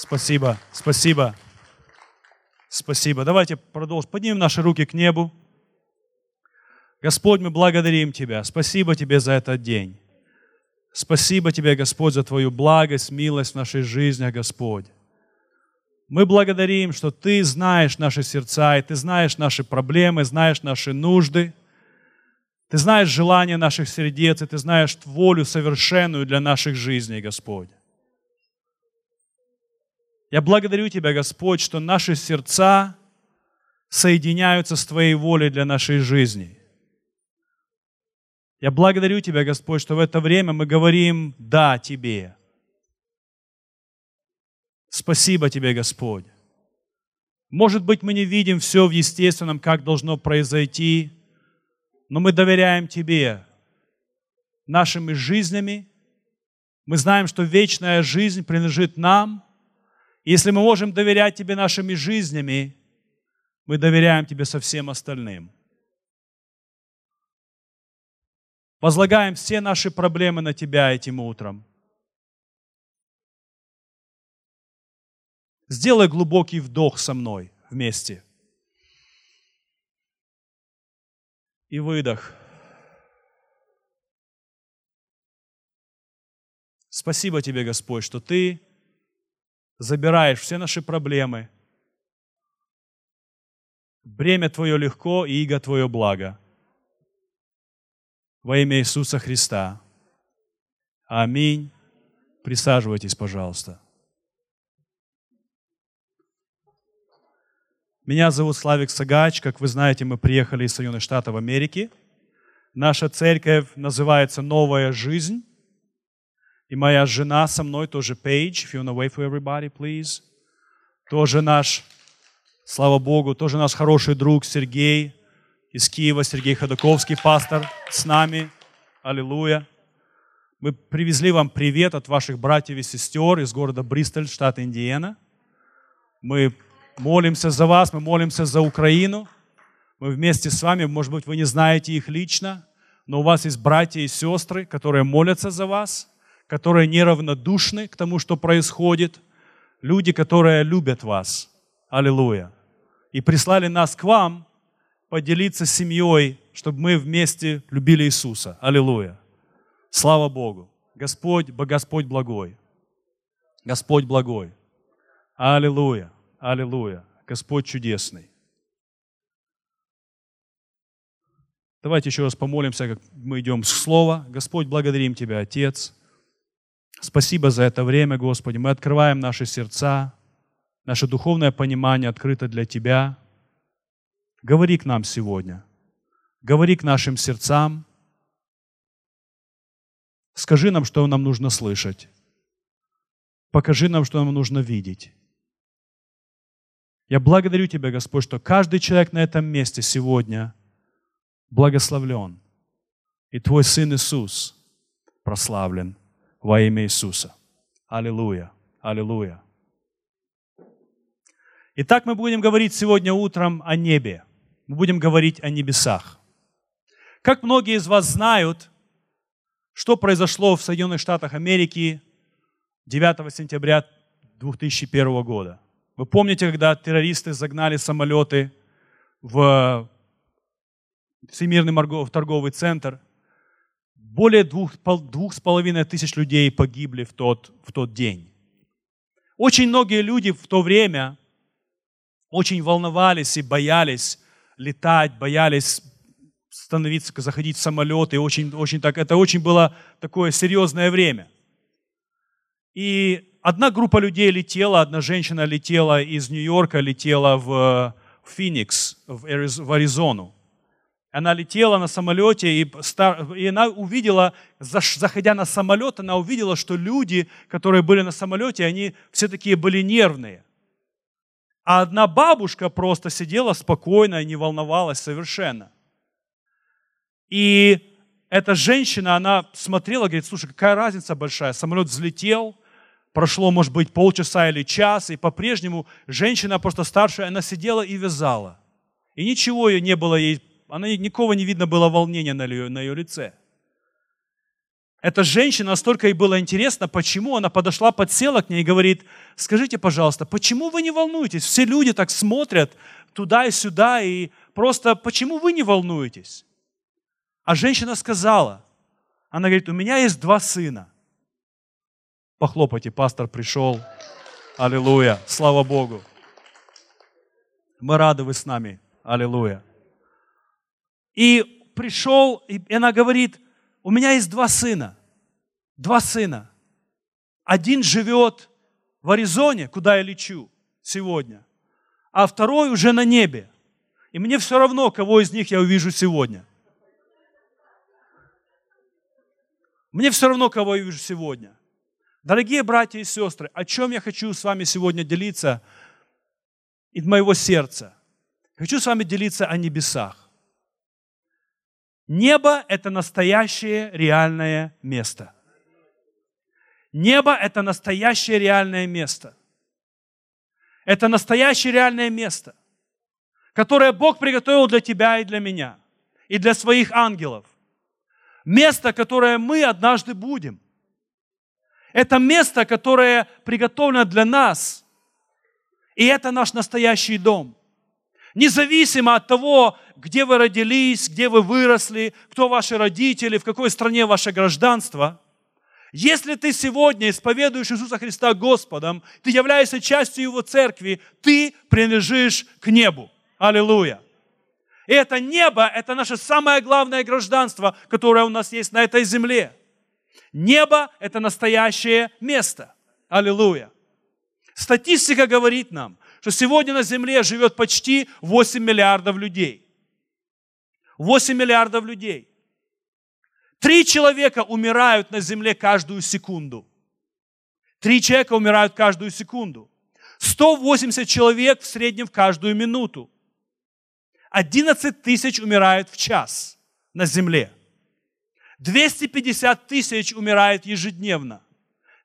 Спасибо, спасибо. Спасибо. Давайте продолжим. Поднимем наши руки к небу. Господь, мы благодарим Тебя. Спасибо Тебе за этот день. Спасибо Тебе, Господь, за Твою благость, милость в нашей жизни, Господь. Мы благодарим, что Ты знаешь наши сердца, и Ты знаешь наши проблемы, знаешь наши нужды. Ты знаешь желания наших сердец, и Ты знаешь волю совершенную для наших жизней, Господь. Я благодарю Тебя, Господь, что наши сердца соединяются с Твоей волей для нашей жизни. Я благодарю Тебя, Господь, что в это время мы говорим «да» Тебе. Спасибо Тебе, Господь. Может быть, мы не видим все в естественном, как должно произойти, но мы доверяем Тебе нашими жизнями. Мы знаем, что вечная жизнь принадлежит нам – если мы можем доверять Тебе нашими жизнями, мы доверяем Тебе со всем остальным. Возлагаем все наши проблемы на Тебя этим утром. Сделай глубокий вдох со мной вместе. И выдох. Спасибо Тебе, Господь, что Ты забираешь все наши проблемы. Бремя Твое легко и иго Твое благо. Во имя Иисуса Христа. Аминь. Присаживайтесь, пожалуйста. Меня зовут Славик Сагач. Как вы знаете, мы приехали из Соединенных Штатов Америки. Наша церковь называется «Новая жизнь». И моя жена со мной тоже Paige, if you wanna wait for everybody, please. Тоже наш, слава Богу, тоже наш хороший друг Сергей из Киева, Сергей Ходаковский, пастор с нами. Аллилуйя. Мы привезли вам привет от ваших братьев и сестер из города Бристоль, штат Индиана. Мы молимся за вас, мы молимся за Украину. Мы вместе с вами, может быть, вы не знаете их лично, но у вас есть братья и сестры, которые молятся за вас – которые неравнодушны к тому, что происходит, люди, которые любят вас. Аллилуйя. И прислали нас к вам поделиться с семьей, чтобы мы вместе любили Иисуса. Аллилуйя. Слава Богу. Господь, Господь благой. Господь благой. Аллилуйя. Аллилуйя. Господь чудесный. Давайте еще раз помолимся, как мы идем с Слова. Господь, благодарим Тебя, Отец. Спасибо за это время, Господи. Мы открываем наши сердца, наше духовное понимание открыто для Тебя. Говори к нам сегодня. Говори к нашим сердцам. Скажи нам, что нам нужно слышать. Покажи нам, что нам нужно видеть. Я благодарю Тебя, Господь, что каждый человек на этом месте сегодня благословлен. И Твой Сын Иисус прославлен во имя Иисуса. Аллилуйя, аллилуйя. Итак, мы будем говорить сегодня утром о небе. Мы будем говорить о небесах. Как многие из вас знают, что произошло в Соединенных Штатах Америки 9 сентября 2001 года? Вы помните, когда террористы загнали самолеты в Всемирный торговый центр – более двух, двух с половиной тысяч людей погибли в тот, в тот день. Очень многие люди в то время очень волновались и боялись летать, боялись становиться, заходить в самолеты. Очень, очень так, это очень было такое серьезное время. И одна группа людей летела, одна женщина летела из Нью-Йорка, летела в Феникс, в Аризону. Она летела на самолете, и, и она увидела, заходя на самолет, она увидела, что люди, которые были на самолете, они все такие были нервные. А одна бабушка просто сидела спокойно и не волновалась совершенно. И эта женщина, она смотрела, говорит, слушай, какая разница большая, самолет взлетел, прошло, может быть, полчаса или час, и по-прежнему женщина просто старшая, она сидела и вязала. И ничего ее не было ей она, никого не видно было волнения на ее, на ее лице. Эта женщина, настолько ей было интересно, почему она подошла, подсела к ней и говорит, скажите, пожалуйста, почему вы не волнуетесь? Все люди так смотрят туда и сюда, и просто почему вы не волнуетесь? А женщина сказала, она говорит, у меня есть два сына. Похлопайте, пастор пришел. Аллилуйя, слава Богу. Мы рады, вы с нами. Аллилуйя. И пришел, и она говорит, у меня есть два сына. Два сына. Один живет в Аризоне, куда я лечу сегодня, а второй уже на небе. И мне все равно, кого из них я увижу сегодня. Мне все равно, кого я увижу сегодня. Дорогие братья и сестры, о чем я хочу с вами сегодня делиться из моего сердца? Хочу с вами делиться о небесах. Небо – это настоящее реальное место. Небо – это настоящее реальное место. Это настоящее реальное место, которое Бог приготовил для тебя и для меня, и для своих ангелов. Место, которое мы однажды будем. Это место, которое приготовлено для нас. И это наш настоящий дом. Независимо от того, где вы родились, где вы выросли, кто ваши родители, в какой стране ваше гражданство. Если ты сегодня исповедуешь Иисуса Христа Господом, ты являешься частью Его церкви, ты принадлежишь к небу. Аллилуйя. И это небо, это наше самое главное гражданство, которое у нас есть на этой земле. Небо – это настоящее место. Аллилуйя. Статистика говорит нам, что сегодня на Земле живет почти 8 миллиардов людей. 8 миллиардов людей. Три человека умирают на Земле каждую секунду. Три человека умирают каждую секунду. 180 человек в среднем в каждую минуту. 11 тысяч умирают в час на Земле. 250 тысяч умирают ежедневно.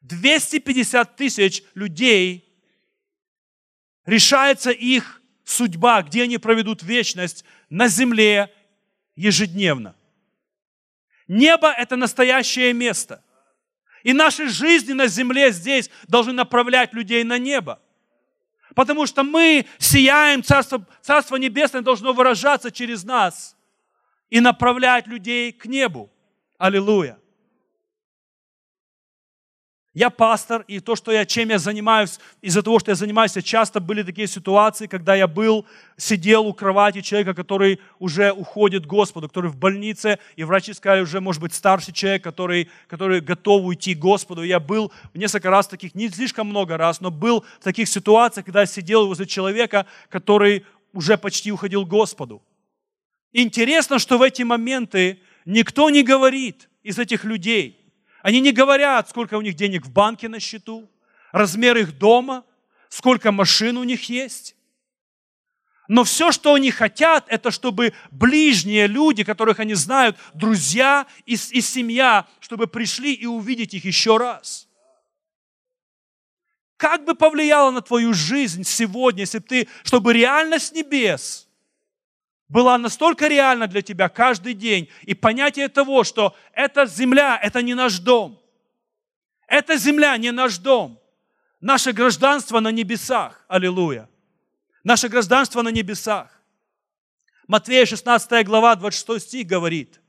250 тысяч людей решается их судьба, где они проведут вечность на земле ежедневно. Небо – это настоящее место. И наши жизни на земле здесь должны направлять людей на небо. Потому что мы сияем, Царство, Царство Небесное должно выражаться через нас и направлять людей к небу. Аллилуйя. Я пастор, и то, что я, чем я занимаюсь, из-за того, что я занимаюсь, часто были такие ситуации, когда я был, сидел у кровати человека, который уже уходит к Господу, который в больнице, и врачи сказали, уже, может быть, старший человек, который, который готов уйти к Господу. Я был несколько раз таких, не слишком много раз, но был в таких ситуациях, когда я сидел возле человека, который уже почти уходил к Господу. Интересно, что в эти моменты никто не говорит из этих людей – они не говорят, сколько у них денег в банке на счету, размер их дома, сколько машин у них есть. Но все, что они хотят, это чтобы ближние люди, которых они знают, друзья и, и семья, чтобы пришли и увидеть их еще раз. Как бы повлияло на твою жизнь сегодня, если бы ты, чтобы реальность небес – была настолько реальна для тебя каждый день. И понятие того, что эта земля, это не наш дом. Эта земля не наш дом. Наше гражданство на небесах. Аллилуйя. Наше гражданство на небесах. Матвея 16 глава, 26 стих говорит,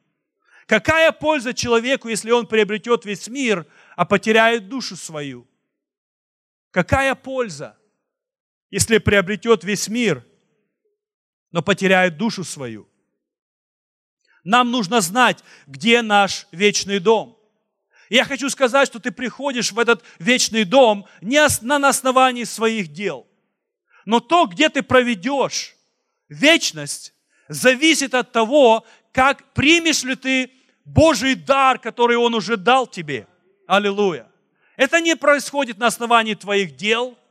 «Какая польза человеку, если он приобретет весь мир, а потеряет душу свою?» Какая польза, если приобретет весь мир, но потеряют душу свою. Нам нужно знать, где наш вечный дом. Я хочу сказать, что ты приходишь в этот вечный дом не на основании своих дел, но то, где ты проведешь вечность, зависит от того, как примешь ли ты Божий дар, который Он уже дал тебе. Аллилуйя. Это не происходит на основании твоих дел –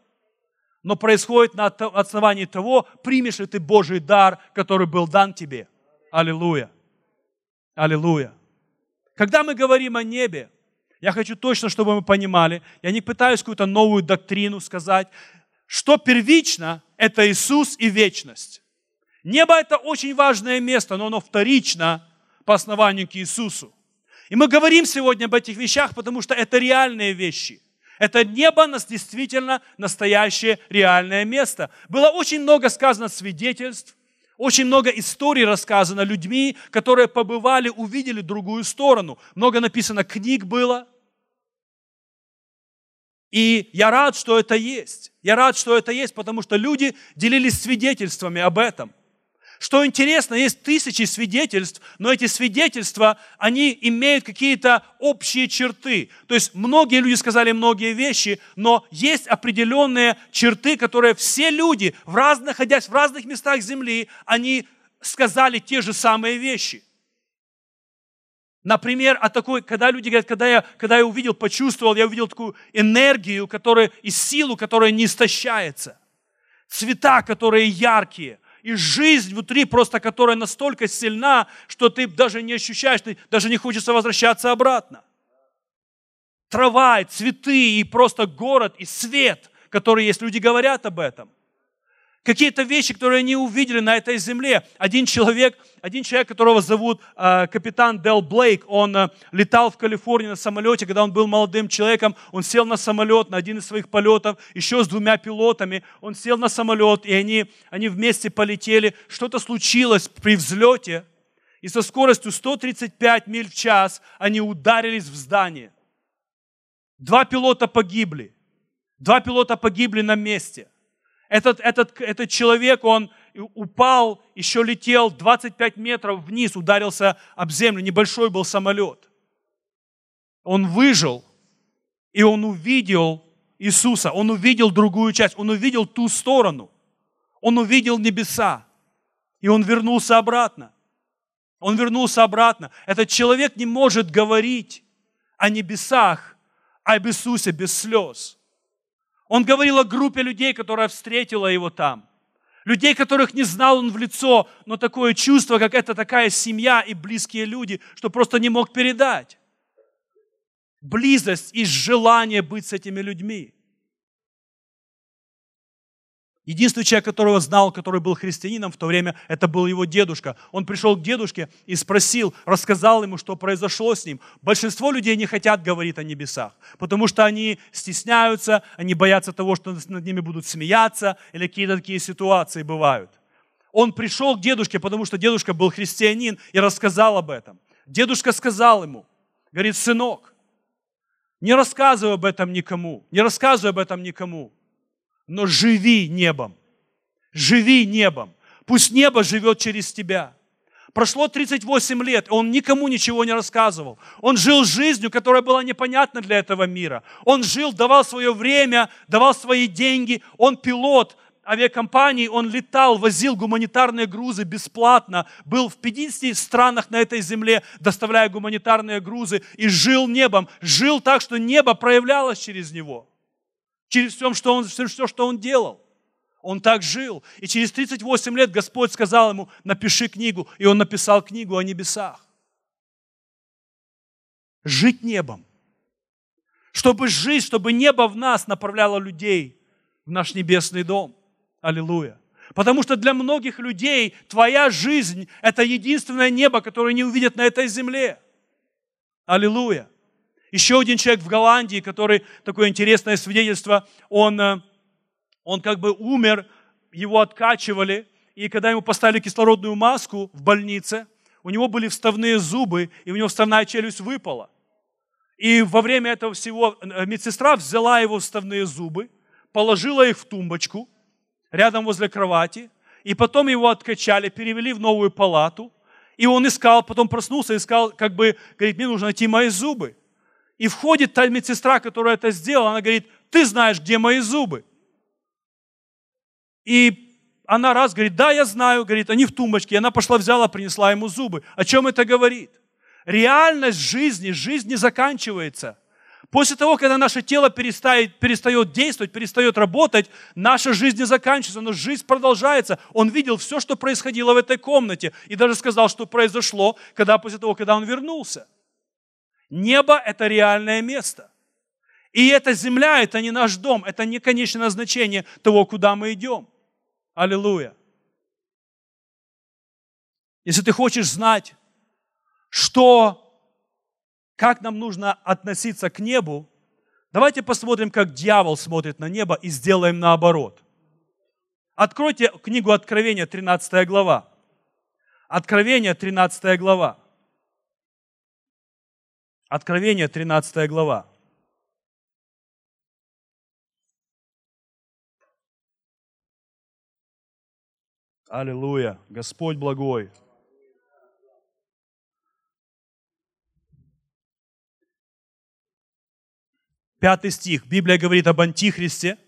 но происходит на основании того, примешь ли ты Божий дар, который был дан тебе. Аллилуйя. Аллилуйя. Когда мы говорим о небе, я хочу точно, чтобы мы понимали, я не пытаюсь какую-то новую доктрину сказать, что первично – это Иисус и вечность. Небо – это очень важное место, но оно вторично по основанию к Иисусу. И мы говорим сегодня об этих вещах, потому что это реальные вещи. Это небо нас действительно настоящее реальное место. Было очень много сказано свидетельств, очень много историй рассказано людьми, которые побывали, увидели другую сторону. Много написано книг было. И я рад, что это есть. Я рад, что это есть, потому что люди делились свидетельствами об этом – что интересно, есть тысячи свидетельств, но эти свидетельства, они имеют какие-то общие черты. То есть многие люди сказали многие вещи, но есть определенные черты, которые все люди, в раз, находясь в разных местах земли, они сказали те же самые вещи. Например, о такой, когда люди говорят, когда я, когда я увидел, почувствовал, я увидел такую энергию которая, и силу, которая не истощается. Цвета, которые яркие и жизнь внутри просто, которая настолько сильна, что ты даже не ощущаешь, ты даже не хочется возвращаться обратно. Трава, и цветы, и просто город, и свет, который есть. Люди говорят об этом какие-то вещи, которые они увидели на этой земле. Один человек, один человек, которого зовут э, капитан Дел Блейк, он э, летал в Калифорнии на самолете, когда он был молодым человеком, он сел на самолет на один из своих полетов, еще с двумя пилотами, он сел на самолет, и они, они вместе полетели. Что-то случилось при взлете, и со скоростью 135 миль в час они ударились в здание. Два пилота погибли. Два пилота погибли на месте – этот, этот, этот человек, он упал, еще летел 25 метров вниз, ударился об землю. Небольшой был самолет. Он выжил, и он увидел Иисуса, он увидел другую часть, он увидел ту сторону, он увидел небеса, и он вернулся обратно. Он вернулся обратно. Этот человек не может говорить о небесах, об Иисусе без слез. Он говорил о группе людей, которая встретила его там. Людей, которых не знал он в лицо, но такое чувство, как это такая семья и близкие люди, что просто не мог передать. Близость и желание быть с этими людьми. Единственный человек, которого знал, который был христианином в то время, это был его дедушка. Он пришел к дедушке и спросил, рассказал ему, что произошло с ним. Большинство людей не хотят говорить о небесах, потому что они стесняются, они боятся того, что над ними будут смеяться, или какие-то такие ситуации бывают. Он пришел к дедушке, потому что дедушка был христианин и рассказал об этом. Дедушка сказал ему, говорит, сынок, не рассказывай об этом никому, не рассказывай об этом никому но живи небом. Живи небом. Пусть небо живет через тебя. Прошло 38 лет, он никому ничего не рассказывал. Он жил жизнью, которая была непонятна для этого мира. Он жил, давал свое время, давал свои деньги. Он пилот авиакомпании, он летал, возил гуманитарные грузы бесплатно, был в 50 странах на этой земле, доставляя гуманитарные грузы, и жил небом. Жил так, что небо проявлялось через него через все, что он, все, что он делал. Он так жил. И через 38 лет Господь сказал ему, напиши книгу. И он написал книгу о небесах. Жить небом. Чтобы жить, чтобы небо в нас направляло людей в наш небесный дом. Аллилуйя. Потому что для многих людей твоя жизнь – это единственное небо, которое не увидят на этой земле. Аллилуйя. Еще один человек в Голландии, который, такое интересное свидетельство, он, э, он как бы умер, его откачивали, и когда ему поставили кислородную маску в больнице, у него были вставные зубы, и у него вставная челюсть выпала. И во время этого всего э, медсестра взяла его вставные зубы, положила их в тумбочку рядом возле кровати, и потом его откачали, перевели в новую палату, и он искал, потом проснулся искал, как бы, говорит, мне нужно найти мои зубы. И входит та медсестра, которая это сделала, она говорит, ты знаешь, где мои зубы. И она раз говорит, да, я знаю, говорит, они в тумбочке. И она пошла, взяла, принесла ему зубы. О чем это говорит? Реальность жизни, жизнь не заканчивается. После того, когда наше тело перестает, перестает действовать, перестает работать, наша жизнь не заканчивается, но жизнь продолжается. Он видел все, что происходило в этой комнате, и даже сказал, что произошло, когда после того, когда он вернулся. Небо – это реальное место. И эта земля – это не наш дом, это не конечное назначение того, куда мы идем. Аллилуйя. Если ты хочешь знать, что как нам нужно относиться к небу, давайте посмотрим, как дьявол смотрит на небо и сделаем наоборот. Откройте книгу Откровения, 13 глава. Откровение, 13 глава. Откровение, 13 глава. Аллилуйя. Господь благой. Пятый стих. Библия говорит об Антихристе.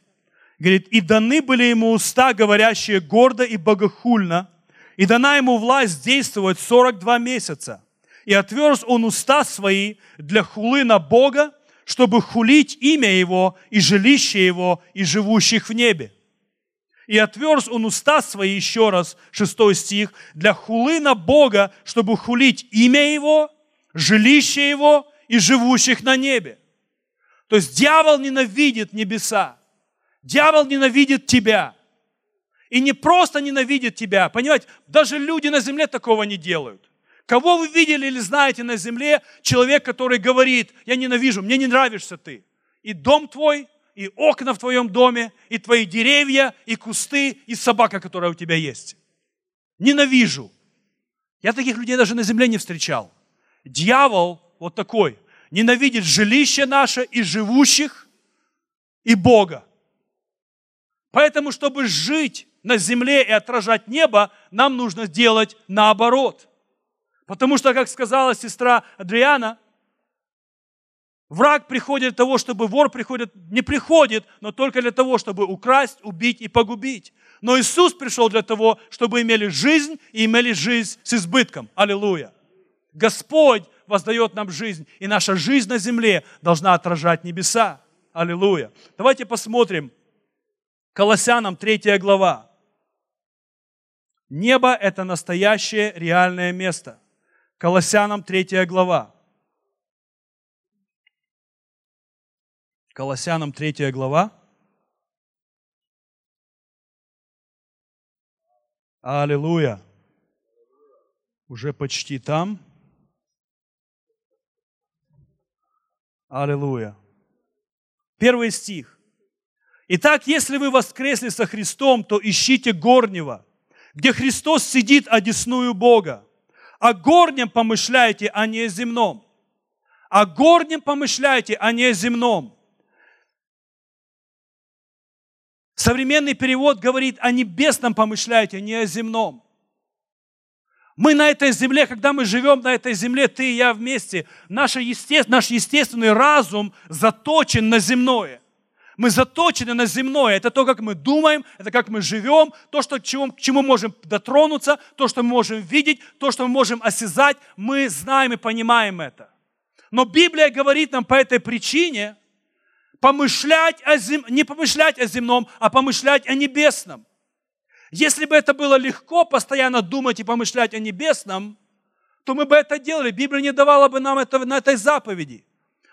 Говорит, «И даны были ему уста, говорящие гордо и богохульно, и дана ему власть действовать 42 месяца. И отверз он уста свои для хулы на Бога, чтобы хулить имя Его и жилище Его и живущих в небе. И отверз он уста свои, еще раз, шестой стих, для хулы на Бога, чтобы хулить имя Его, жилище Его и живущих на небе. То есть дьявол ненавидит небеса. Дьявол ненавидит тебя. И не просто ненавидит тебя. Понимаете, даже люди на земле такого не делают. Кого вы видели или знаете на земле, человек, который говорит, я ненавижу, мне не нравишься ты. И дом твой, и окна в твоем доме, и твои деревья, и кусты, и собака, которая у тебя есть. Ненавижу. Я таких людей даже на земле не встречал. Дьявол вот такой. Ненавидит жилище наше и живущих, и Бога. Поэтому, чтобы жить на земле и отражать небо, нам нужно делать наоборот. Потому что, как сказала сестра Адриана, враг приходит для того, чтобы вор приходит, не приходит, но только для того, чтобы украсть, убить и погубить. Но Иисус пришел для того, чтобы имели жизнь и имели жизнь с избытком. Аллилуйя. Господь воздает нам жизнь, и наша жизнь на земле должна отражать небеса. Аллилуйя. Давайте посмотрим. Колоссянам 3 глава. Небо – это настоящее реальное место – Колоссянам 3 глава. Колоссянам 3 глава. Аллилуйя. Уже почти там. Аллилуйя. Первый стих. Итак, если вы воскресли со Христом, то ищите горнего, где Христос сидит одесную Бога о горнем помышляйте, а не о земном. О горнем помышляйте, а не о земном. Современный перевод говорит о небесном помышляйте, а не о земном. Мы на этой земле, когда мы живем на этой земле, ты и я вместе, наш естественный разум заточен на земное. Мы заточены на земное. Это то, как мы думаем, это как мы живем, то, что, чему, к чему можем дотронуться, то, что мы можем видеть, то, что мы можем осязать. Мы знаем и понимаем это. Но Библия говорит нам по этой причине помышлять о зем... не помышлять о земном, а помышлять о небесном. Если бы это было легко постоянно думать и помышлять о небесном, то мы бы это делали. Библия не давала бы нам это на этой заповеди.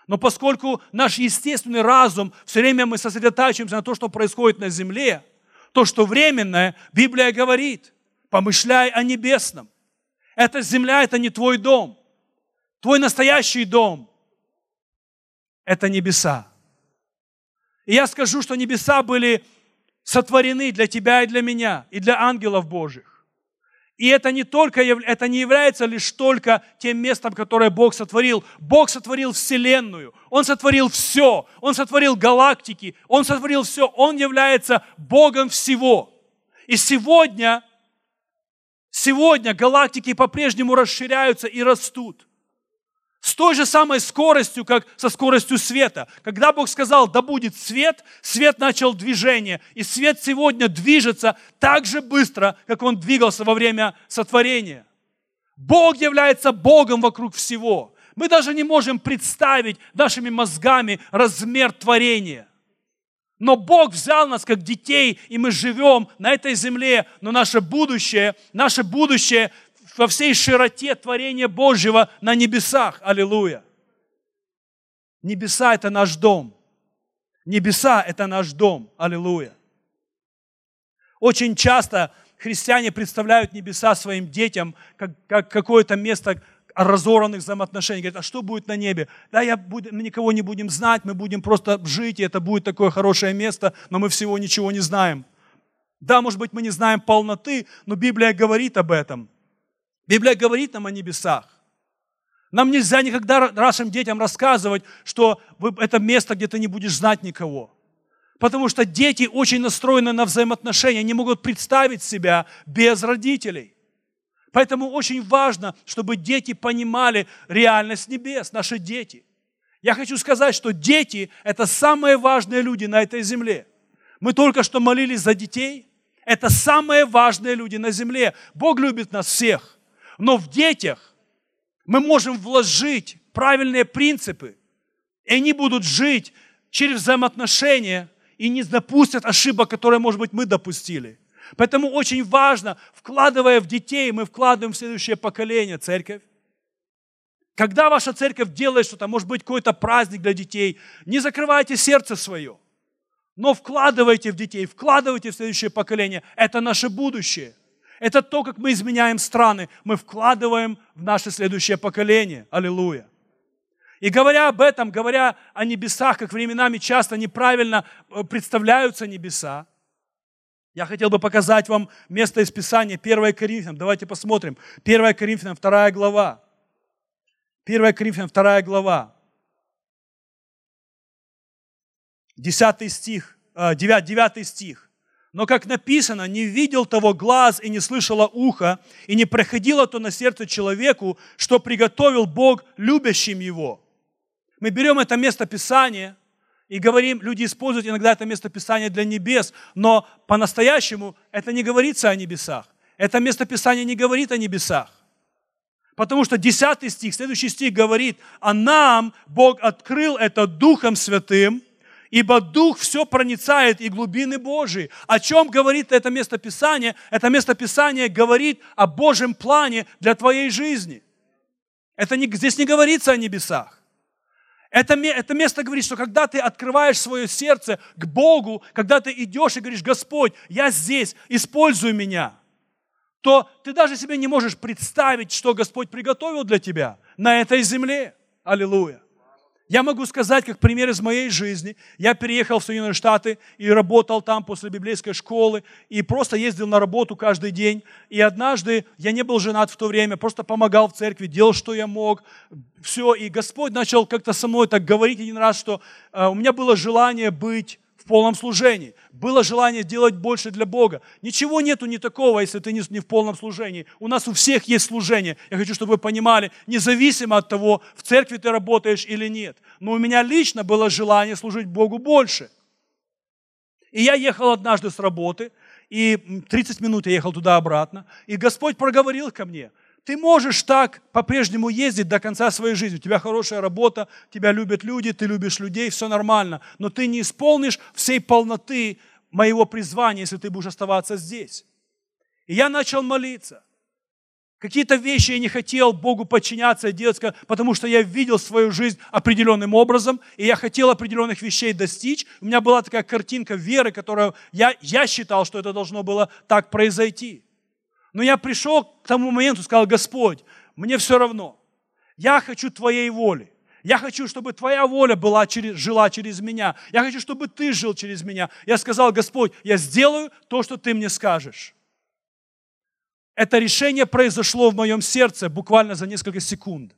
Но поскольку наш естественный разум, все время мы сосредотачиваемся на то, что происходит на земле, то, что временное, Библия говорит, помышляй о небесном. Эта земля – это не твой дом. Твой настоящий дом – это небеса. И я скажу, что небеса были сотворены для тебя и для меня, и для ангелов Божьих. И это не только, это не является лишь только тем местом, которое Бог сотворил. Бог сотворил Вселенную, Он сотворил все, Он сотворил галактики, Он сотворил все, Он является Богом всего. И сегодня, сегодня галактики по-прежнему расширяются и растут с той же самой скоростью, как со скоростью света. Когда Бог сказал, да будет свет, свет начал движение. И свет сегодня движется так же быстро, как он двигался во время сотворения. Бог является Богом вокруг всего. Мы даже не можем представить нашими мозгами размер творения. Но Бог взял нас как детей, и мы живем на этой земле, но наше будущее, наше будущее во всей широте творения Божьего на небесах. Аллилуйя. Небеса – это наш дом. Небеса – это наш дом. Аллилуйя. Очень часто христиане представляют небеса своим детям как, как какое-то место разорванных взаимоотношений. Говорит, а что будет на небе? Да, я буду, мы никого не будем знать, мы будем просто жить, и это будет такое хорошее место, но мы всего ничего не знаем. Да, может быть, мы не знаем полноты, но Библия говорит об этом. Библия говорит нам о небесах. Нам нельзя никогда нашим детям рассказывать, что это место, где ты не будешь знать никого. Потому что дети очень настроены на взаимоотношения, не могут представить себя без родителей. Поэтому очень важно, чтобы дети понимали реальность небес, наши дети. Я хочу сказать, что дети – это самые важные люди на этой земле. Мы только что молились за детей. Это самые важные люди на земле. Бог любит нас всех. Но в детях мы можем вложить правильные принципы, и они будут жить через взаимоотношения и не допустят ошибок, которые, может быть, мы допустили. Поэтому очень важно, вкладывая в детей, мы вкладываем в следующее поколение церковь. Когда ваша церковь делает что-то, может быть, какой-то праздник для детей, не закрывайте сердце свое, но вкладывайте в детей, вкладывайте в следующее поколение. Это наше будущее. Это то, как мы изменяем страны. Мы вкладываем в наше следующее поколение. Аллилуйя. И говоря об этом, говоря о небесах, как временами часто неправильно э, представляются небеса, я хотел бы показать вам место из Писания 1 Коринфянам. Давайте посмотрим. 1 Коринфянам, 2 глава. 1 Коринфянам, 2 глава. 10 стих, 9, э, 9 стих. Но, как написано, не видел того глаз и не слышало ухо, и не проходило то на сердце человеку, что приготовил Бог любящим его. Мы берем это место Писания – и говорим, люди используют иногда это местописание для небес, но по-настоящему это не говорится о небесах. Это местописание не говорит о небесах. Потому что 10 стих, следующий стих говорит, а нам Бог открыл это Духом Святым, ибо Дух все проницает и глубины Божии. О чем говорит это местописание? Это местописание говорит о Божьем плане для твоей жизни. Это не, здесь не говорится о небесах. Это, это место говорит, что когда ты открываешь свое сердце к Богу, когда ты идешь и говоришь, Господь, я здесь, используй меня, то ты даже себе не можешь представить, что Господь приготовил для тебя на этой земле. Аллилуйя. Я могу сказать, как пример из моей жизни. Я переехал в Соединенные Штаты и работал там после библейской школы, и просто ездил на работу каждый день. И однажды, я не был женат в то время, просто помогал в церкви, делал, что я мог. Все, и Господь начал как-то со мной так говорить один раз, что э, у меня было желание быть в полном служении. Было желание делать больше для Бога. Ничего нету не такого, если ты не в полном служении. У нас у всех есть служение. Я хочу, чтобы вы понимали, независимо от того, в церкви ты работаешь или нет. Но у меня лично было желание служить Богу больше. И я ехал однажды с работы, и 30 минут я ехал туда-обратно, и Господь проговорил ко мне – ты можешь так по-прежнему ездить до конца своей жизни. У тебя хорошая работа, тебя любят люди, ты любишь людей, все нормально. Но ты не исполнишь всей полноты моего призвания, если ты будешь оставаться здесь. И я начал молиться. Какие-то вещи я не хотел Богу подчиняться и делать, потому что я видел свою жизнь определенным образом, и я хотел определенных вещей достичь. У меня была такая картинка веры, которую я, я считал, что это должно было так произойти. Но я пришел к тому моменту, сказал, Господь, мне все равно. Я хочу Твоей воли. Я хочу, чтобы Твоя воля была через, жила через меня. Я хочу, чтобы Ты жил через меня. Я сказал, Господь, я сделаю то, что Ты мне скажешь. Это решение произошло в моем сердце буквально за несколько секунд.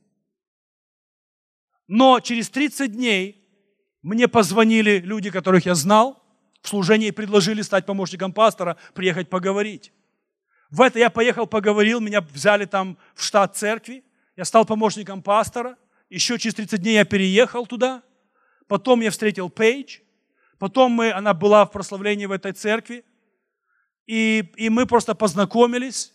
Но через 30 дней мне позвонили люди, которых я знал, в служении предложили стать помощником пастора, приехать поговорить. В это я поехал, поговорил, меня взяли там в штат церкви, я стал помощником пастора, еще через 30 дней я переехал туда, потом я встретил Пейдж, потом мы, она была в прославлении в этой церкви, и, и мы просто познакомились,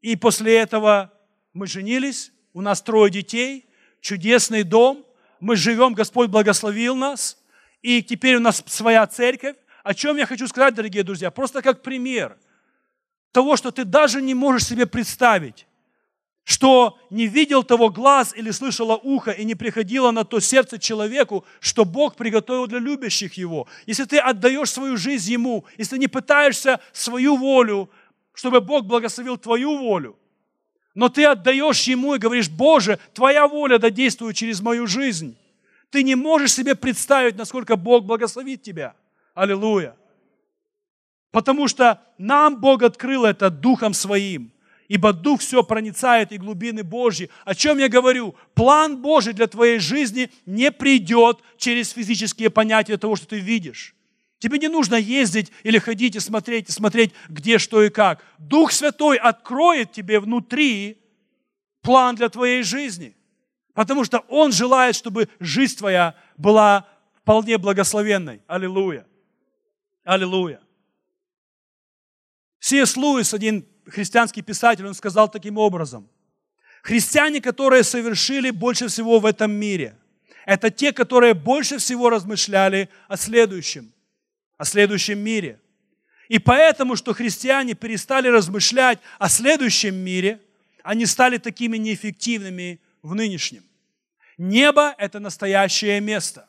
и после этого мы женились, у нас трое детей, чудесный дом, мы живем, Господь благословил нас, и теперь у нас своя церковь. О чем я хочу сказать, дорогие друзья? Просто как пример – того, что ты даже не можешь себе представить, что не видел того глаз или слышало ухо и не приходило на то сердце человеку, что Бог приготовил для любящих Его. Если ты отдаешь свою жизнь Ему, если не пытаешься свою волю, чтобы Бог благословил твою волю, Но ты отдаешь Ему и говоришь, Боже, Твоя воля да действует через мою жизнь. Ты не можешь себе представить, насколько Бог благословит тебя. Аллилуйя. Потому что нам Бог открыл это Духом Своим. Ибо Дух все проницает и глубины Божьи. О чем я говорю? План Божий для твоей жизни не придет через физические понятия того, что ты видишь. Тебе не нужно ездить или ходить и смотреть, и смотреть, где, что и как. Дух Святой откроет тебе внутри план для твоей жизни. Потому что Он желает, чтобы жизнь твоя была вполне благословенной. Аллилуйя. Аллилуйя. Си.С. Луис, один христианский писатель, он сказал таким образом. Христиане, которые совершили больше всего в этом мире, это те, которые больше всего размышляли о следующем, о следующем мире. И поэтому, что христиане перестали размышлять о следующем мире, они стали такими неэффективными в нынешнем. Небо – это настоящее место.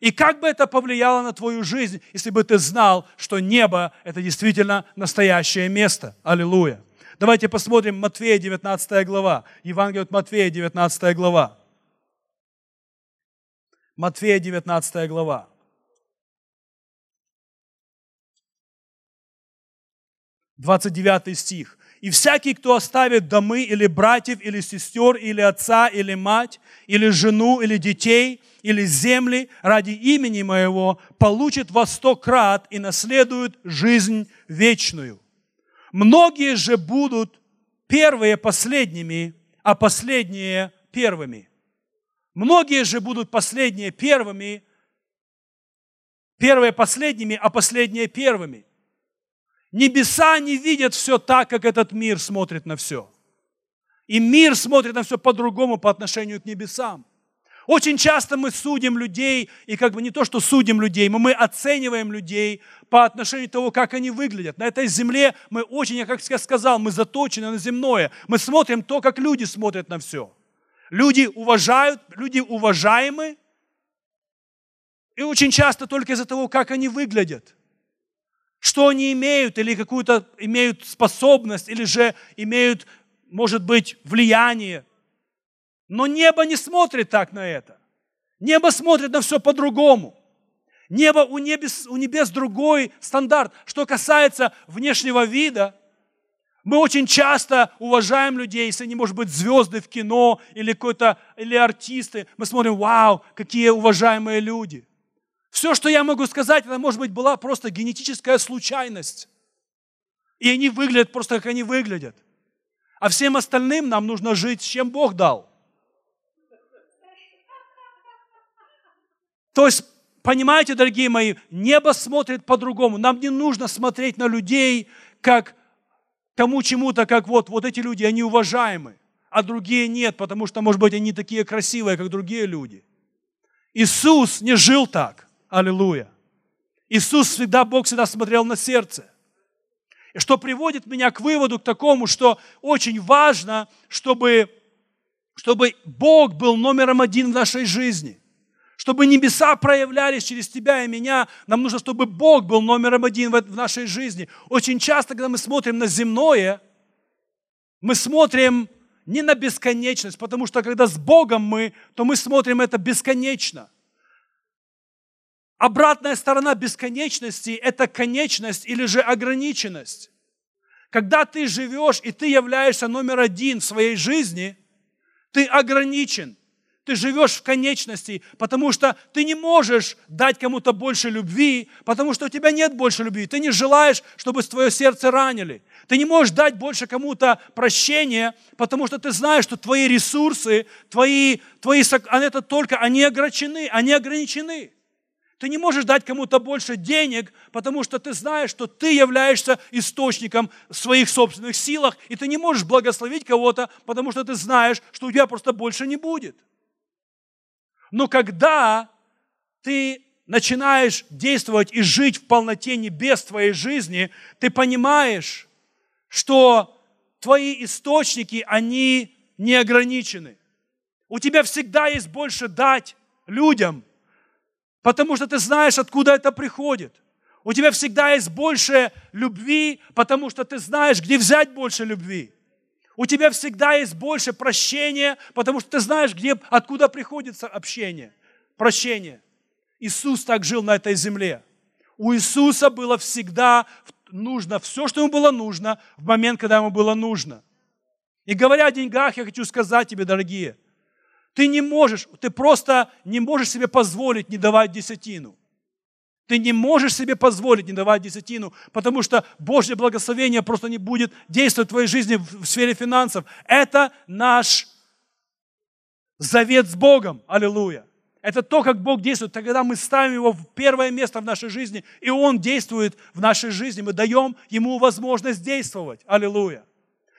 И как бы это повлияло на твою жизнь, если бы ты знал, что небо – это действительно настоящее место. Аллилуйя. Давайте посмотрим Матфея 19 глава. Евангелие от Матфея 19 глава. Матфея 19 глава. Двадцать девятый стих. И всякий, кто оставит домы или братьев, или сестер, или отца, или мать, или жену, или детей, или земли ради имени моего, получит во сто крат и наследует жизнь вечную. Многие же будут первые последними, а последние первыми. Многие же будут последние первыми, первые последними, а последние первыми. Небеса не видят все так, как этот мир смотрит на все. И мир смотрит на все по-другому по отношению к небесам. Очень часто мы судим людей, и как бы не то, что судим людей, но мы оцениваем людей по отношению того, как они выглядят. На этой земле мы очень, я как я сказал, мы заточены на земное. Мы смотрим то, как люди смотрят на все. Люди уважают, люди уважаемы, и очень часто только из-за того, как они выглядят – что они имеют, или какую-то имеют способность, или же имеют, может быть, влияние. Но небо не смотрит так на это. Небо смотрит на все по-другому. Небо у небес, у небес другой стандарт. Что касается внешнего вида, мы очень часто уважаем людей, если они, может быть, звезды в кино или, какой-то, или артисты. Мы смотрим, вау, какие уважаемые люди. Все, что я могу сказать, это, может быть, была просто генетическая случайность. И они выглядят просто, как они выглядят. А всем остальным нам нужно жить, с чем Бог дал. То есть, понимаете, дорогие мои, небо смотрит по-другому. Нам не нужно смотреть на людей, как тому чему-то, как вот, вот эти люди, они уважаемы, а другие нет, потому что, может быть, они такие красивые, как другие люди. Иисус не жил так. Аллилуйя. Иисус всегда, Бог всегда смотрел на сердце. И что приводит меня к выводу, к такому, что очень важно, чтобы, чтобы Бог был номером один в нашей жизни. Чтобы небеса проявлялись через тебя и меня, нам нужно, чтобы Бог был номером один в нашей жизни. Очень часто, когда мы смотрим на земное, мы смотрим не на бесконечность, потому что когда с Богом мы, то мы смотрим это бесконечно – Обратная сторона бесконечности – это конечность или же ограниченность. Когда ты живешь и ты являешься номер один в своей жизни, ты ограничен. Ты живешь в конечности, потому что ты не можешь дать кому-то больше любви, потому что у тебя нет больше любви. Ты не желаешь, чтобы твое сердце ранили. Ты не можешь дать больше кому-то прощения, потому что ты знаешь, что твои ресурсы, твои, твои, это только, они ограничены, они ограничены. Ты не можешь дать кому-то больше денег, потому что ты знаешь, что ты являешься источником в своих собственных силах, и ты не можешь благословить кого-то, потому что ты знаешь, что у тебя просто больше не будет. Но когда ты начинаешь действовать и жить в полноте небес твоей жизни, ты понимаешь, что твои источники, они не ограничены. У тебя всегда есть больше дать людям – потому что ты знаешь, откуда это приходит. У тебя всегда есть больше любви, потому что ты знаешь, где взять больше любви. У тебя всегда есть больше прощения, потому что ты знаешь, где, откуда приходится общение, прощение. Иисус так жил на этой земле. У Иисуса было всегда нужно все, что ему было нужно, в момент, когда ему было нужно. И говоря о деньгах, я хочу сказать тебе, дорогие, ты не можешь, ты просто не можешь себе позволить не давать десятину. Ты не можешь себе позволить не давать десятину, потому что Божье благословение просто не будет действовать в твоей жизни в сфере финансов. Это наш завет с Богом. Аллилуйя. Это то, как Бог действует. Тогда мы ставим Его в первое место в нашей жизни, и Он действует в нашей жизни. Мы даем Ему возможность действовать. Аллилуйя.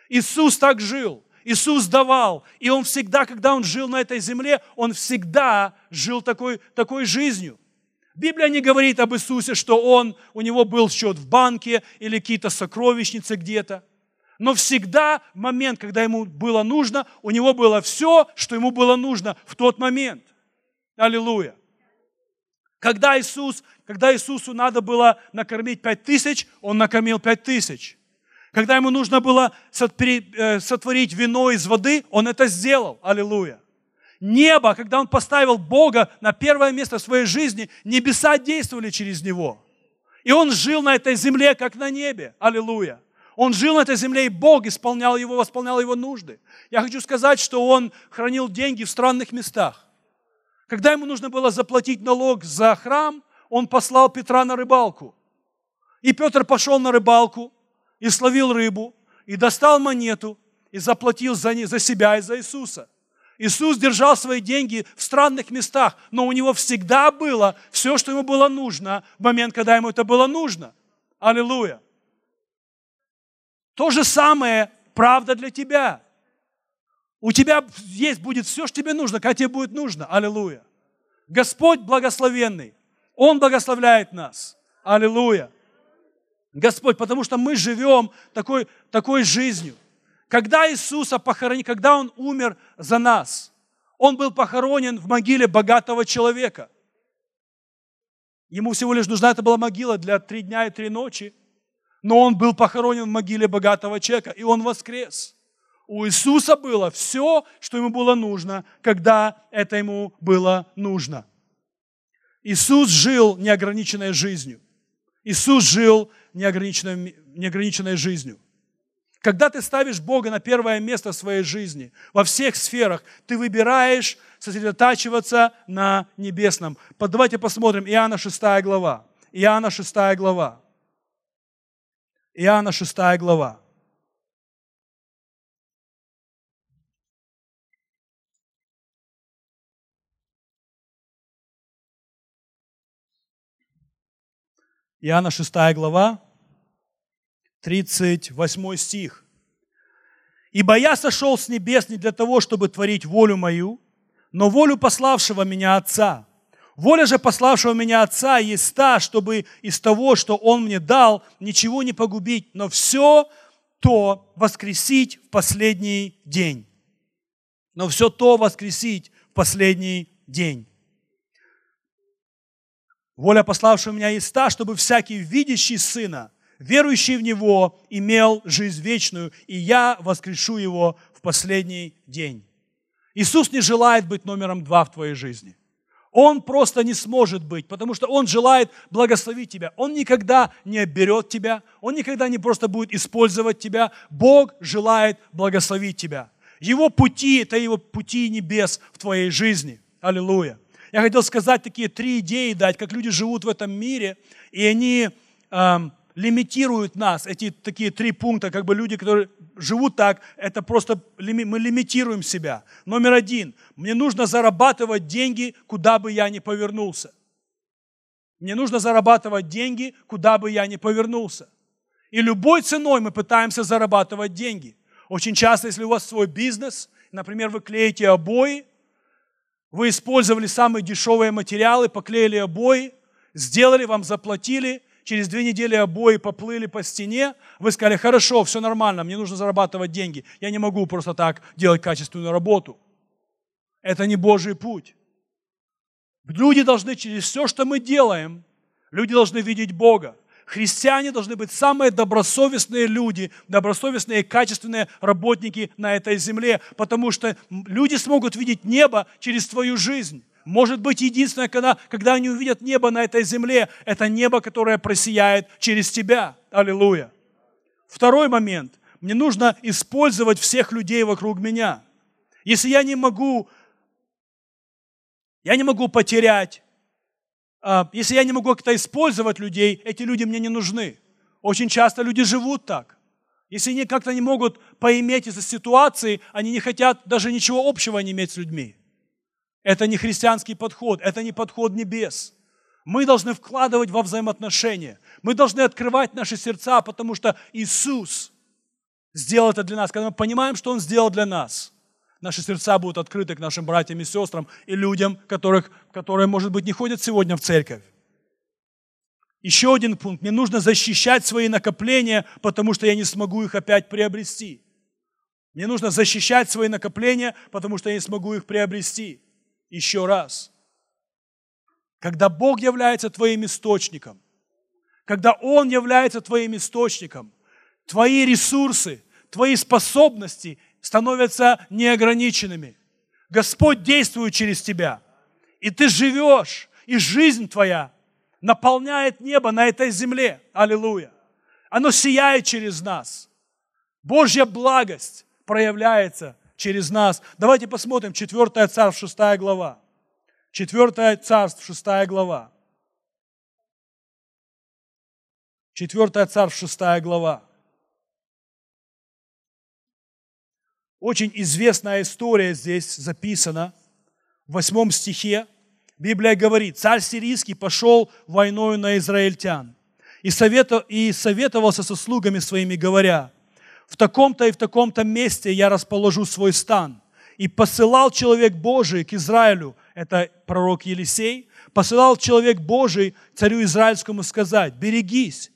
Иисус так жил. Иисус давал. И Он всегда, когда Он жил на этой земле, Он всегда жил такой, такой жизнью. Библия не говорит об Иисусе, что Он, у Него был счет в банке или какие-то сокровищницы где-то. Но всегда в момент, когда Ему было нужно, у Него было все, что Ему было нужно в тот момент. Аллилуйя. Когда Иисус, когда Иисусу надо было накормить пять тысяч, Он накормил пять тысяч. Когда ему нужно было э, сотворить вино из воды, он это сделал. Аллилуйя. Небо, когда он поставил Бога на первое место в своей жизни, небеса действовали через него. И он жил на этой земле, как на небе. Аллилуйя. Он жил на этой земле, и Бог исполнял его, восполнял его нужды. Я хочу сказать, что он хранил деньги в странных местах. Когда ему нужно было заплатить налог за храм, он послал Петра на рыбалку. И Петр пошел на рыбалку, и словил рыбу, и достал монету, и заплатил за, не, за себя и за Иисуса. Иисус держал свои деньги в странных местах, но у него всегда было все, что ему было нужно в момент, когда ему это было нужно. Аллилуйя. То же самое правда для тебя. У тебя есть будет все, что тебе нужно, когда тебе будет нужно. Аллилуйя. Господь благословенный. Он благословляет нас. Аллилуйя. Господь, потому что мы живем такой, такой жизнью. Когда Иисуса похоронили, когда Он умер за нас, Он был похоронен в могиле богатого человека. Ему всего лишь нужна это была могила для три дня и три ночи, но Он был похоронен в могиле богатого человека, и Он воскрес. У Иисуса было все, что ему было нужно, когда это ему было нужно. Иисус жил неограниченной жизнью. Иисус жил неограниченной, неограниченной жизнью. Когда ты ставишь Бога на первое место в своей жизни, во всех сферах, ты выбираешь сосредотачиваться на небесном. Давайте посмотрим Иоанна 6 глава. Иоанна 6 глава. Иоанна 6 глава. Иоанна 6 глава, 38 стих. «Ибо я сошел с небес не для того, чтобы творить волю мою, но волю пославшего меня Отца. Воля же пославшего меня Отца есть та, чтобы из того, что Он мне дал, ничего не погубить, но все то воскресить в последний день. Но все то воскресить в последний день. Воля пославшего меня есть та, чтобы всякий видящий Сына, верующий в Него, имел жизнь вечную, и я воскрешу его в последний день. Иисус не желает быть номером два в твоей жизни. Он просто не сможет быть, потому что Он желает благословить тебя. Он никогда не оберет тебя, Он никогда не просто будет использовать тебя. Бог желает благословить тебя. Его пути – это Его пути небес в твоей жизни. Аллилуйя. Я хотел сказать такие три идеи дать, как люди живут в этом мире, и они эм, лимитируют нас. Эти такие три пункта, как бы люди, которые живут так, это просто мы лимитируем себя. Номер один. Мне нужно зарабатывать деньги, куда бы я ни повернулся. Мне нужно зарабатывать деньги, куда бы я ни повернулся. И любой ценой мы пытаемся зарабатывать деньги. Очень часто, если у вас свой бизнес, например, вы клеите обои, вы использовали самые дешевые материалы, поклеили обои, сделали, вам заплатили, через две недели обои поплыли по стене, вы сказали, хорошо, все нормально, мне нужно зарабатывать деньги, я не могу просто так делать качественную работу. Это не Божий путь. Люди должны через все, что мы делаем, люди должны видеть Бога. Христиане должны быть самые добросовестные люди, добросовестные, качественные работники на этой земле, потому что люди смогут видеть небо через твою жизнь. Может быть, единственное, когда, когда они увидят небо на этой земле, это небо, которое просияет через тебя. Аллилуйя. Второй момент. Мне нужно использовать всех людей вокруг меня. Если я не могу, я не могу потерять если я не могу как-то использовать людей, эти люди мне не нужны. Очень часто люди живут так. Если они как-то не могут поиметь из-за ситуации, они не хотят даже ничего общего не иметь с людьми. Это не христианский подход, это не подход небес. Мы должны вкладывать во взаимоотношения. Мы должны открывать наши сердца, потому что Иисус сделал это для нас. Когда мы понимаем, что Он сделал для нас – наши сердца будут открыты к нашим братьям и сестрам и людям, которых, которые, может быть, не ходят сегодня в церковь. Еще один пункт. Мне нужно защищать свои накопления, потому что я не смогу их опять приобрести. Мне нужно защищать свои накопления, потому что я не смогу их приобрести. Еще раз. Когда Бог является твоим источником, когда Он является твоим источником, твои ресурсы, твои способности становятся неограниченными. Господь действует через тебя. И ты живешь, и жизнь твоя наполняет небо на этой земле. Аллилуйя. Оно сияет через нас. Божья благость проявляется через нас. Давайте посмотрим 4 Царств, 6 глава. 4 Царств, 6 глава. 4 Царств, 6 глава. Очень известная история здесь записана в восьмом стихе. Библия говорит, царь сирийский пошел войною на израильтян и, и советовался со слугами своими, говоря, в таком-то и в таком-то месте я расположу свой стан. И посылал человек Божий к Израилю, это пророк Елисей, посылал человек Божий царю Израильскому сказать, берегись,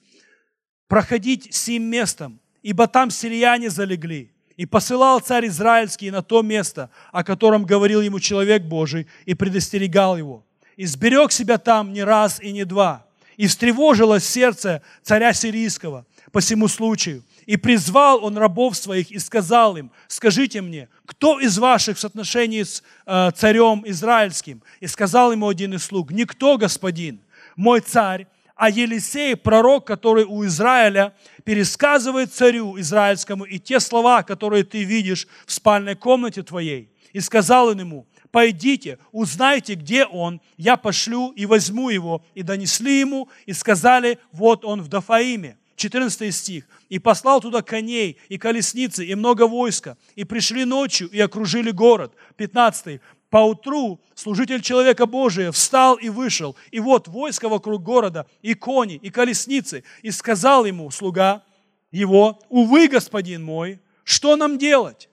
проходить сим местом, ибо там сирияне залегли, и посылал царь Израильский на то место, о котором говорил ему человек Божий, и предостерегал его. И сберег себя там не раз и не два. И встревожилось сердце царя сирийского по всему случаю. И призвал он рабов своих и сказал им, скажите мне, кто из ваших в соотношении с э, царем израильским? И сказал ему один из слуг, никто, господин, мой царь, а Елисей, пророк, который у Израиля, пересказывает царю израильскому и те слова, которые ты видишь в спальной комнате твоей. И сказал он ему, пойдите, узнайте, где он, я пошлю и возьму его. И донесли ему, и сказали, вот он в Дафаиме. 14 стих. «И послал туда коней, и колесницы, и много войска, и пришли ночью, и окружили город». 15 поутру служитель человека Божия встал и вышел, и вот войско вокруг города, и кони, и колесницы, и сказал ему слуга его, увы, господин мой, что нам делать?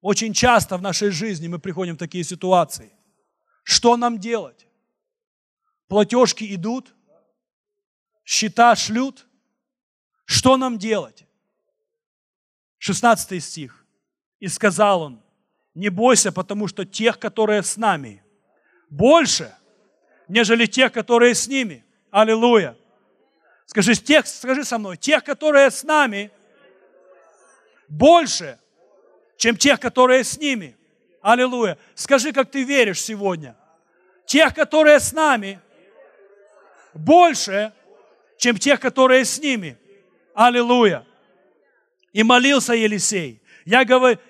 Очень часто в нашей жизни мы приходим в такие ситуации. Что нам делать? Платежки идут, счета шлют. Что нам делать? 16 стих. И сказал он, не бойся, потому что тех, которые с нами, больше, нежели тех, которые с ними. Аллилуйя. Скажи, тех, скажи со мной, тех, которые с нами, больше, чем тех, которые с ними. Аллилуйя. Скажи, как ты веришь сегодня. Тех, которые с нами, больше, чем тех, которые с ними. Аллилуйя. И молился Елисей. Я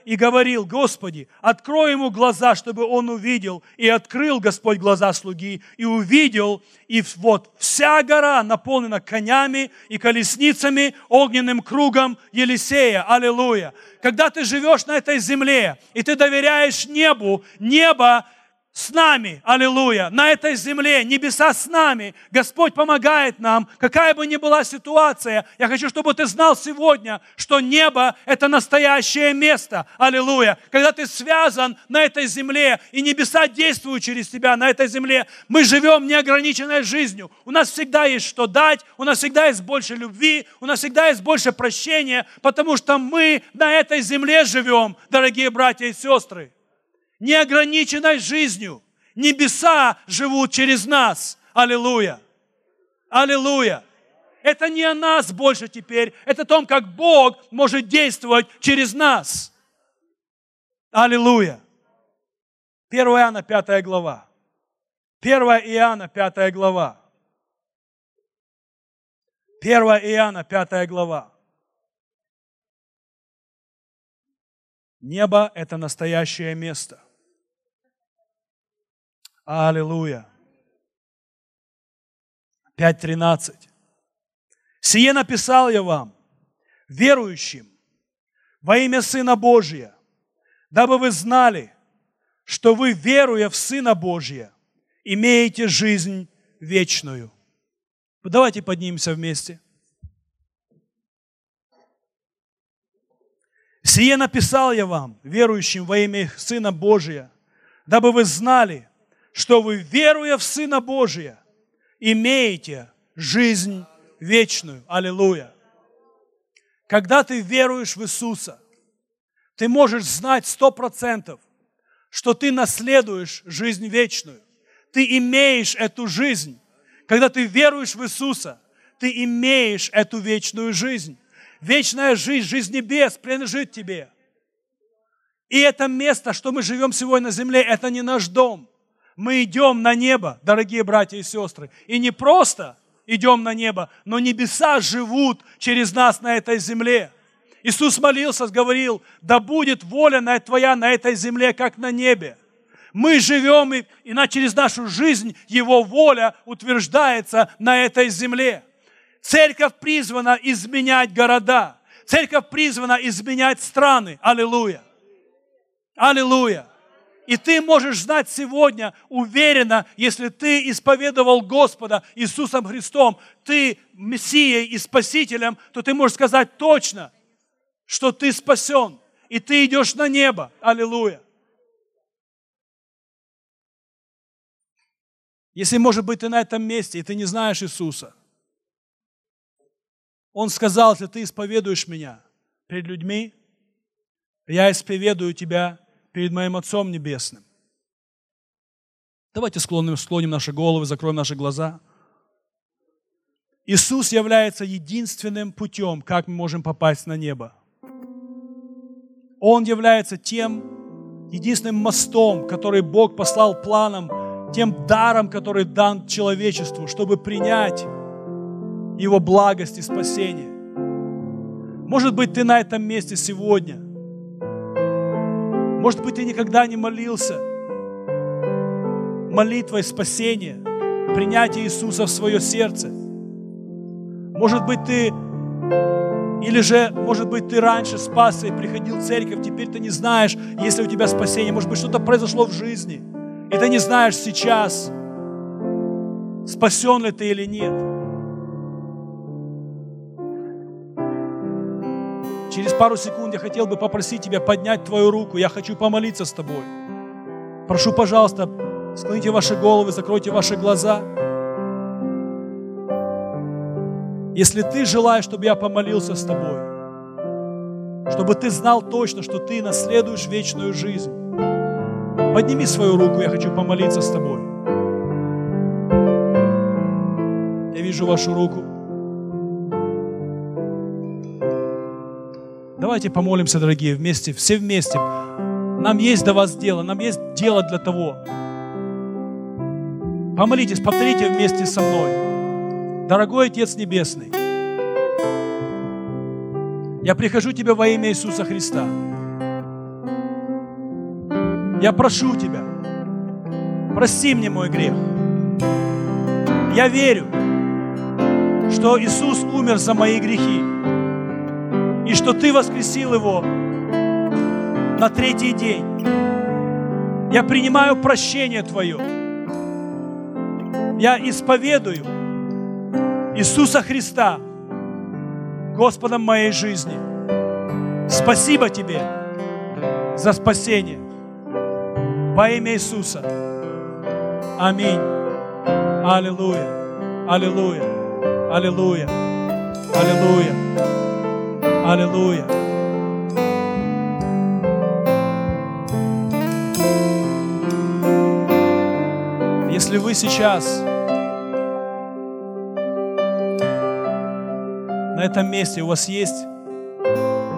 и говорил, Господи, открой ему глаза, чтобы он увидел. И открыл Господь глаза слуги, и увидел, и вот вся гора наполнена конями и колесницами, огненным кругом Елисея. Аллилуйя. Когда ты живешь на этой земле, и ты доверяешь небу, небо с нами, аллилуйя, на этой земле, небеса с нами. Господь помогает нам, какая бы ни была ситуация. Я хочу, чтобы ты знал сегодня, что небо – это настоящее место, аллилуйя. Когда ты связан на этой земле, и небеса действуют через тебя на этой земле, мы живем неограниченной жизнью. У нас всегда есть что дать, у нас всегда есть больше любви, у нас всегда есть больше прощения, потому что мы на этой земле живем, дорогие братья и сестры неограниченной жизнью. Небеса живут через нас. Аллилуйя. Аллилуйя. Это не о нас больше теперь, это о том, как Бог может действовать через нас. Аллилуйя. 1 Иоанна, 5 глава. 1 Иоанна, 5 глава. 1 Иоанна, 5 глава. Небо – это настоящее место. Аллилуйя. 5.13. «Сие написал я вам, верующим, во имя Сына Божия, дабы вы знали, что вы, веруя в Сына Божия, имеете жизнь вечную». Давайте поднимемся вместе. «Сие написал я вам, верующим во имя Сына Божия, дабы вы знали, что вы, веруя в Сына Божия, имеете жизнь вечную. Аллилуйя. Когда ты веруешь в Иисуса, ты можешь знать сто процентов, что ты наследуешь жизнь вечную. Ты имеешь эту жизнь. Когда ты веруешь в Иисуса, ты имеешь эту вечную жизнь. Вечная жизнь, жизнь небес принадлежит тебе. И это место, что мы живем сегодня на земле, это не наш дом – мы идем на небо, дорогие братья и сестры. И не просто идем на небо, но небеса живут через нас на этой земле. Иисус молился, говорил, да будет воля Твоя на этой земле, как на небе. Мы живем, и, и на, через нашу жизнь Его воля утверждается на этой земле. Церковь призвана изменять города. Церковь призвана изменять страны. Аллилуйя. Аллилуйя. И ты можешь знать сегодня уверенно, если ты исповедовал Господа Иисусом Христом, ты Мессией и Спасителем, то ты можешь сказать точно, что ты спасен, и ты идешь на небо. Аллилуйя. Если, может быть, ты на этом месте, и ты не знаешь Иисуса, Он сказал, если ты исповедуешь меня перед людьми, я исповедую тебя перед моим Отцом Небесным. Давайте склоним, склоним наши головы, закроем наши глаза. Иисус является единственным путем, как мы можем попасть на небо. Он является тем единственным мостом, который Бог послал планом, тем даром, который дан человечеству, чтобы принять Его благость и спасение. Может быть, ты на этом месте сегодня – может быть, ты никогда не молился молитвой спасения, принятия Иисуса в свое сердце. Может быть, ты или же, может быть, ты раньше спасся и приходил в церковь, теперь ты не знаешь, есть ли у тебя спасение. Может быть, что-то произошло в жизни, и ты не знаешь сейчас, спасен ли ты или нет. Пару секунд я хотел бы попросить тебя поднять твою руку. Я хочу помолиться с тобой. Прошу, пожалуйста, склоните ваши головы, закройте ваши глаза. Если ты желаешь, чтобы я помолился с тобой, чтобы ты знал точно, что ты наследуешь вечную жизнь, подними свою руку, я хочу помолиться с тобой. Я вижу вашу руку. Давайте помолимся, дорогие, вместе, все вместе. Нам есть до вас дело, нам есть дело для того. Помолитесь, повторите вместе со мной. Дорогой Отец Небесный, я прихожу Тебе во имя Иисуса Христа. Я прошу Тебя, прости мне мой грех. Я верю, что Иисус умер за мои грехи и что Ты воскресил его на третий день. Я принимаю прощение Твое. Я исповедую Иисуса Христа Господом моей жизни. Спасибо Тебе за спасение. Во имя Иисуса. Аминь. Аллилуйя. Аллилуйя. Аллилуйя. Аллилуйя. Аллилуйя. Если вы сейчас на этом месте у вас есть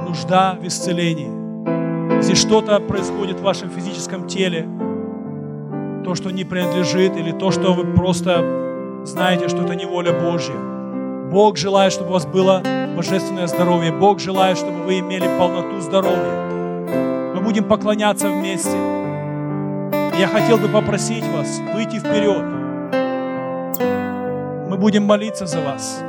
нужда в исцелении, если что-то происходит в вашем физическом теле, то, что не принадлежит, или то, что вы просто знаете, что это не воля Божья. Бог желает, чтобы у вас было божественное здоровье. Бог желает, чтобы вы имели полноту здоровья. Мы будем поклоняться вместе. Я хотел бы попросить вас выйти вперед. Мы будем молиться за вас.